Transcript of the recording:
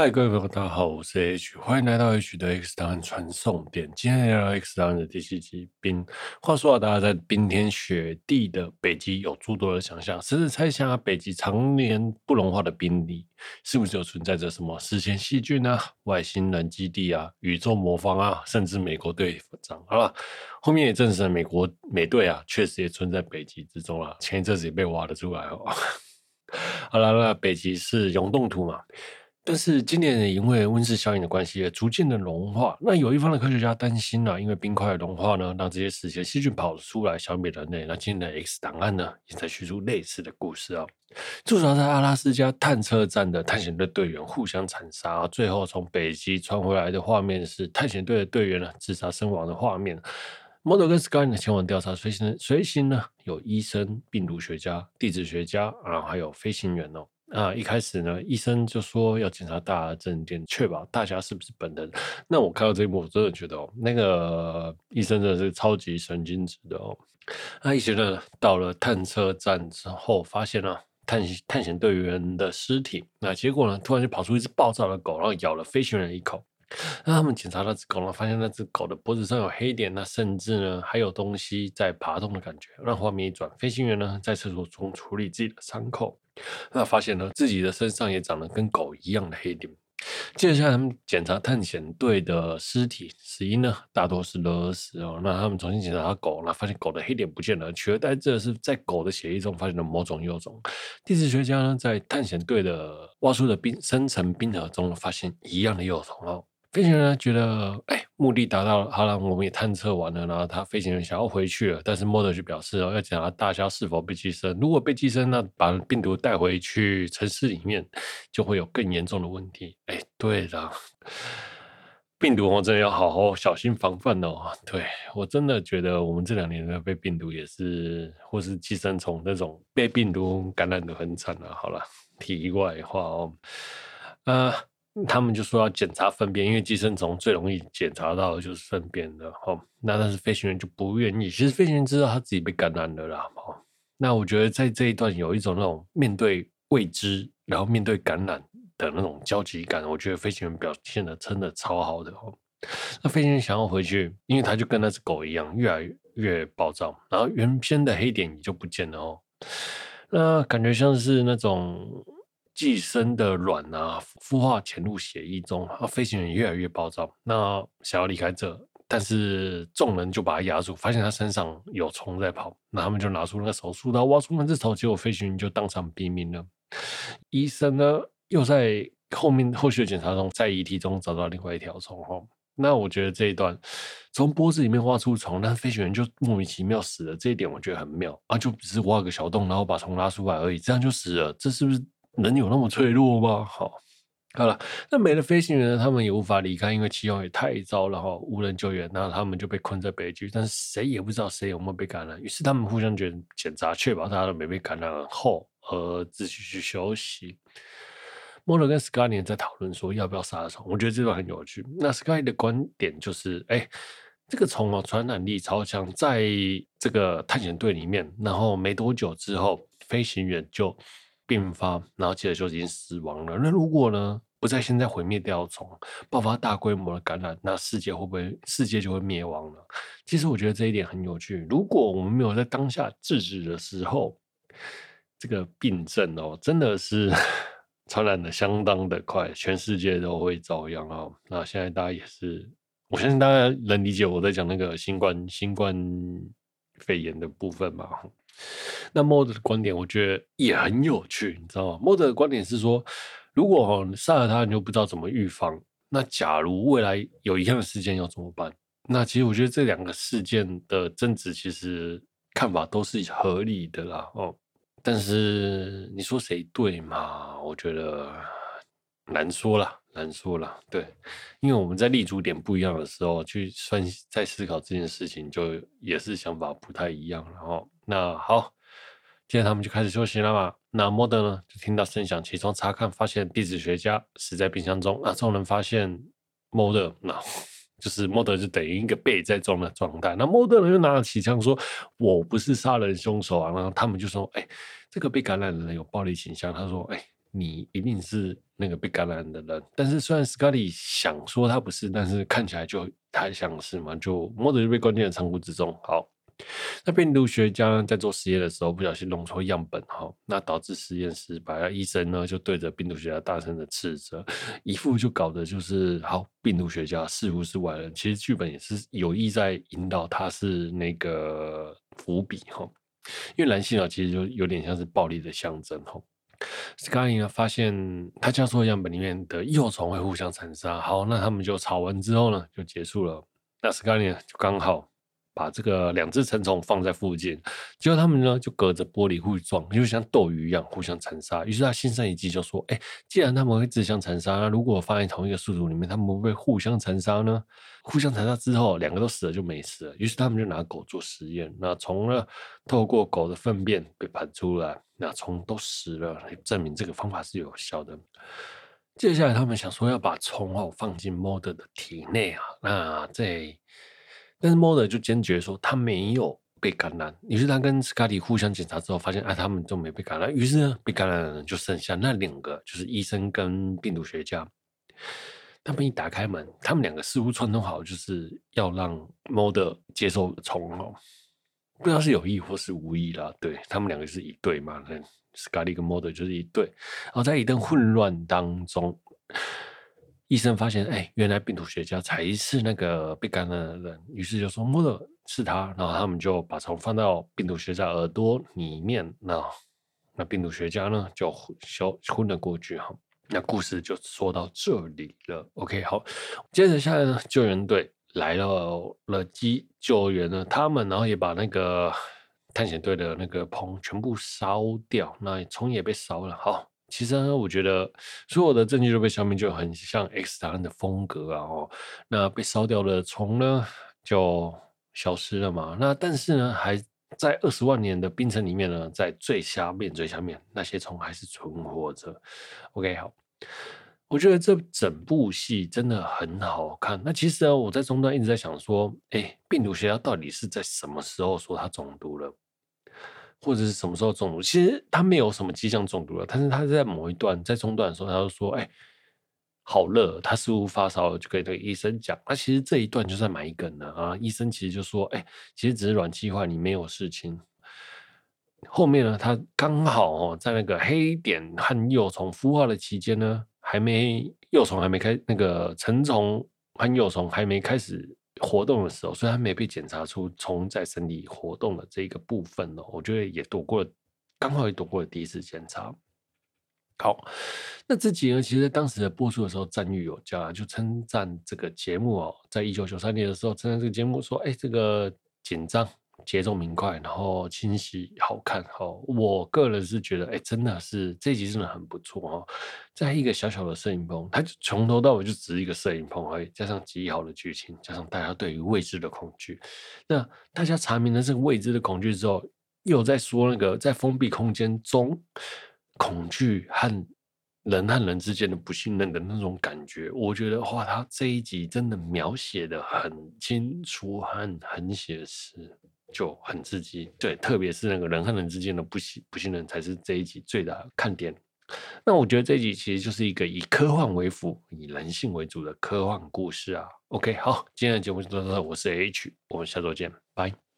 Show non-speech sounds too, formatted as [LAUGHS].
嗨，各位朋友，大家好，我是 H，欢迎来到 H 的 X 档案传送点。今天来到 X 档案的第七集冰。话说啊，大家在冰天雪地的北极有诸多的想象，甚至猜想啊，北极常年不融化的冰里，是不是有存在着什么史前细菌啊、外星人基地啊、宇宙魔方啊，甚至美国队长？好了，后面也证实了美国美队啊，确实也存在北极之中了。前一阵子也被挖了出来哦。[LAUGHS] 好了，那北极是溶洞土嘛？但是今年因为温室效应的关系，也逐渐的融化。那有一方的科学家担心了，因为冰块融化呢，让这些死前细菌跑出来消灭人类。那今年的 X 档案呢，也在叙述类似的故事啊。驻扎在阿拉斯加探测站的探险队队员互相残杀，最后从北极传回来的画面是探险队的队员呢自杀身亡的画面。Model 跟 Scully 呢前往调查，随行随行呢有医生、病毒学家、地质学家啊，还有飞行员哦。啊，一开始呢，医生就说要检查大家证件，确保大家是不是本人。[LAUGHS] 那我看到这一幕，我真的觉得哦，那个医生真的是超级神经质的哦。那一行人到了探测站之后，发现了探探险队员的尸体。那结果呢，突然就跑出一只暴躁的狗，然后咬了飞行员一口。那他们检查那只狗呢，发现那只狗的脖子上有黑点，那甚至呢还有东西在爬动的感觉。让画面一转，飞行员呢在厕所中处理自己的伤口。那发现呢，自己的身上也长了跟狗一样的黑点。接下来他们检查探险队的尸体，死因呢大多是勒死哦。那他们重新检查狗，那发现狗的黑点不见了，取而代之的是在狗的血液中发现了某种幼虫。地质学家呢在探险队的挖出的冰深层冰河中发现一样的幼虫哦。飞行员觉得，哎，目的达到了，好了，我们也探测完了，然后他飞行员想要回去了，但是 Mulder 就表示哦，要检查大家是否被寄生，如果被寄生，那把病毒带回去城市里面，就会有更严重的问题。哎，对的，病毒我真的要好好小心防范哦。对，我真的觉得我们这两年呢被病毒也是，或是寄生虫那种被病毒感染的很惨了。好了，题外话哦，呃。他们就说要检查粪便，因为寄生虫最容易检查到的就是粪便的。哦，那但是飞行员就不愿意。其实飞行员知道他自己被感染了啦。那我觉得在这一段有一种那种面对未知，然后面对感染的那种焦急感。我觉得飞行员表现的真的超好的。哦，那飞行员想要回去，因为他就跟那只狗一样，越来越暴躁，然后原先的黑点也就不见了。哦，那感觉像是那种。寄生的卵啊，孵化潜入血液中，啊，飞行员越来越暴躁，那想要离开这，但是众人就把他压住，发现他身上有虫在跑，那他们就拿出那个手术刀挖出那只头，结果飞行员就当场毙命了。医生呢，又在后面后续的检查中，在遗体中找到另外一条虫哈，那我觉得这一段从脖子里面挖出虫，但飞行员就莫名其妙死了，这一点我觉得很妙啊，就只是挖个小洞，然后把虫拉出来而已，这样就死了，这是不是？能有那么脆弱吗？好，好了，那没了飞行员呢？他们也无法离开，因为气候也太糟了哈，无人救援，那他们就被困在北极，但是谁也不知道谁有没有被感染。于是他们互相检检查，确保大家都没被感染后，呃自己去休息。莫德跟斯卡尼在讨论说要不要杀虫，我觉得这段很有趣。那斯卡尼的观点就是，哎，这个虫哦，传染力超强，在这个探险队里面，然后没多久之后，飞行员就。病发，然后接着就已经死亡了。那如果呢，不在现在毁灭掉虫，爆发大规模的感染，那世界会不会世界就会灭亡了？其实我觉得这一点很有趣。如果我们没有在当下制止的时候，这个病症哦，真的是 [LAUGHS] 传染的相当的快，全世界都会遭殃哦。那现在大家也是，我相信大家能理解我在讲那个新冠新冠肺炎的部分嘛。那 Mulder 的观点，我觉得也很有趣，你知道吗？Mulder 的观点是说，如果哈你杀了他，你就不知道怎么预防。那假如未来有一样的事件要怎么办？那其实我觉得这两个事件的争执，其实看法都是合理的啦。哦，但是你说谁对嘛？我觉得难说了。难说了，对，因为我们在立足点不一样的时候去分析、在思考这件事情，就也是想法不太一样。然后，那好，接着他们就开始休息了嘛。那 Mulder 呢，就听到声响，起床查看，发现地质学家死在冰箱中。那众人发现 Mulder，那 [LAUGHS] 就是 Mulder 就等于一个被在中的状态。那 Mulder 呢，就拿起枪说：“我不是杀人凶手啊。”然后他们就说：“哎，这个被感染的人有暴力倾向。”他说：“哎。”你一定是那个被感染的人。但是虽然 Scully 想说他不是，但是看起来就太像是嘛，就摸着就被关进了仓库之中。好。那病毒学家在做实验的时候不小心弄错样本哈，那导致实验失败。医生呢就对着病毒学家大声的斥责，一副就搞得就是好，病毒学家似乎是外人。其实剧本也是有意在引导他是那个伏笔哈，因为蓝细胞其实就有点像是暴力的象征哈。Scully 呢发现他教授样本里面的幼虫会互相残杀，好，那他们就吵完之后呢就结束了。那 Scully 就刚好。把这个两只成虫放在附近，结果他们呢就隔着玻璃互撞，就像斗鱼一样互相残杀。于是他心生一计，就说：“哎，既然他们会自相残杀，那如果放在同一个宿主里面，他们会不会互相残杀呢？互相残杀之后，两个都死了就没事了。于是他们就拿狗做实验，那虫呢透过狗的粪便被排出来，那虫都死了，来证明这个方法是有效的。接下来他们想说要把虫哦放进 m o d e r 的体内啊，那在。但是 Mulder 就坚决说他没有被感染，于是他跟 Scully 互相检查之后，发现啊他们都没被感染。于是呢，被感染的人就剩下那两个，就是医生跟病毒学家。他们一打开门，他们两个似乎串通好，就是要让 Mulder 接受虫哦，不知道是有意或是无意啦。对，他们两个是一对嘛，Scully 跟 Mulder 就是一对。然后在一顿混乱当中。医生发现，哎，原来病毒学家才是那个被感染的人，于是就说摸的是他，然后他们就把虫放到病毒学家耳朵里面，那那病毒学家呢就昏昏了过去哈。那故事就说到这里了，OK，好，接着下来呢，救援队来了了，机救援了他们，然后也把那个探险队的那个棚全部烧掉，那虫也被烧了，好。其实呢，我觉得所有的证据都被消灭，就很像 X 档案的风格啊！哦，那被烧掉的虫呢，就消失了嘛。那但是呢，还在二十万年的冰层里面呢，在最下面、最下面那些虫还是存活着。OK，好，我觉得这整部戏真的很好看。那其实呢，我在中段一直在想说，哎，病毒学家到底是在什么时候说他中毒了？或者是什么时候中毒？其实他没有什么迹象中毒了，但是他在某一段在中段的时候，他就说：“哎、好热，他似乎发烧了。”就跟那个医生讲。那其实这一段就在埋梗了啊！医生其实就说：“哎、其实只是软气坏，你没有事情。”后面呢，他刚好哦，在那个黑点和幼虫孵化的期间呢，还没幼虫还没开，那个成虫和幼虫还没开始。活动的时候，虽然没被检查出虫在身体活动的这个部分呢，我觉得也躲过了，刚好也躲过了第一次检查。好，那这集呢，其实当时的播出的时候赞誉有加，就称赞这个节目哦，在一九九三年的时候称赞这个节目说，哎，这个紧张。节奏明快，然后清晰好看哈。我个人是觉得，哎，真的是这集真的很不错哈。在一个小小的摄影棚，它就从头到尾就只是一个摄影棚而已，加上极好的剧情，加上大家对于未知的恐惧。那大家查明了这个未知的恐惧之后，又在说那个在封闭空间中恐惧和人和人之间的不信任的那种感觉。我觉得哇，他这一集真的描写得很清楚，很很写实。就很刺激，对，特别是那个人和人之间的不信不信任，才是这一集最大的看点。那我觉得这一集其实就是一个以科幻为辅、以人性为主的科幻故事啊。OK，好，今天的节目就到这，我是 H，我们下周见，拜。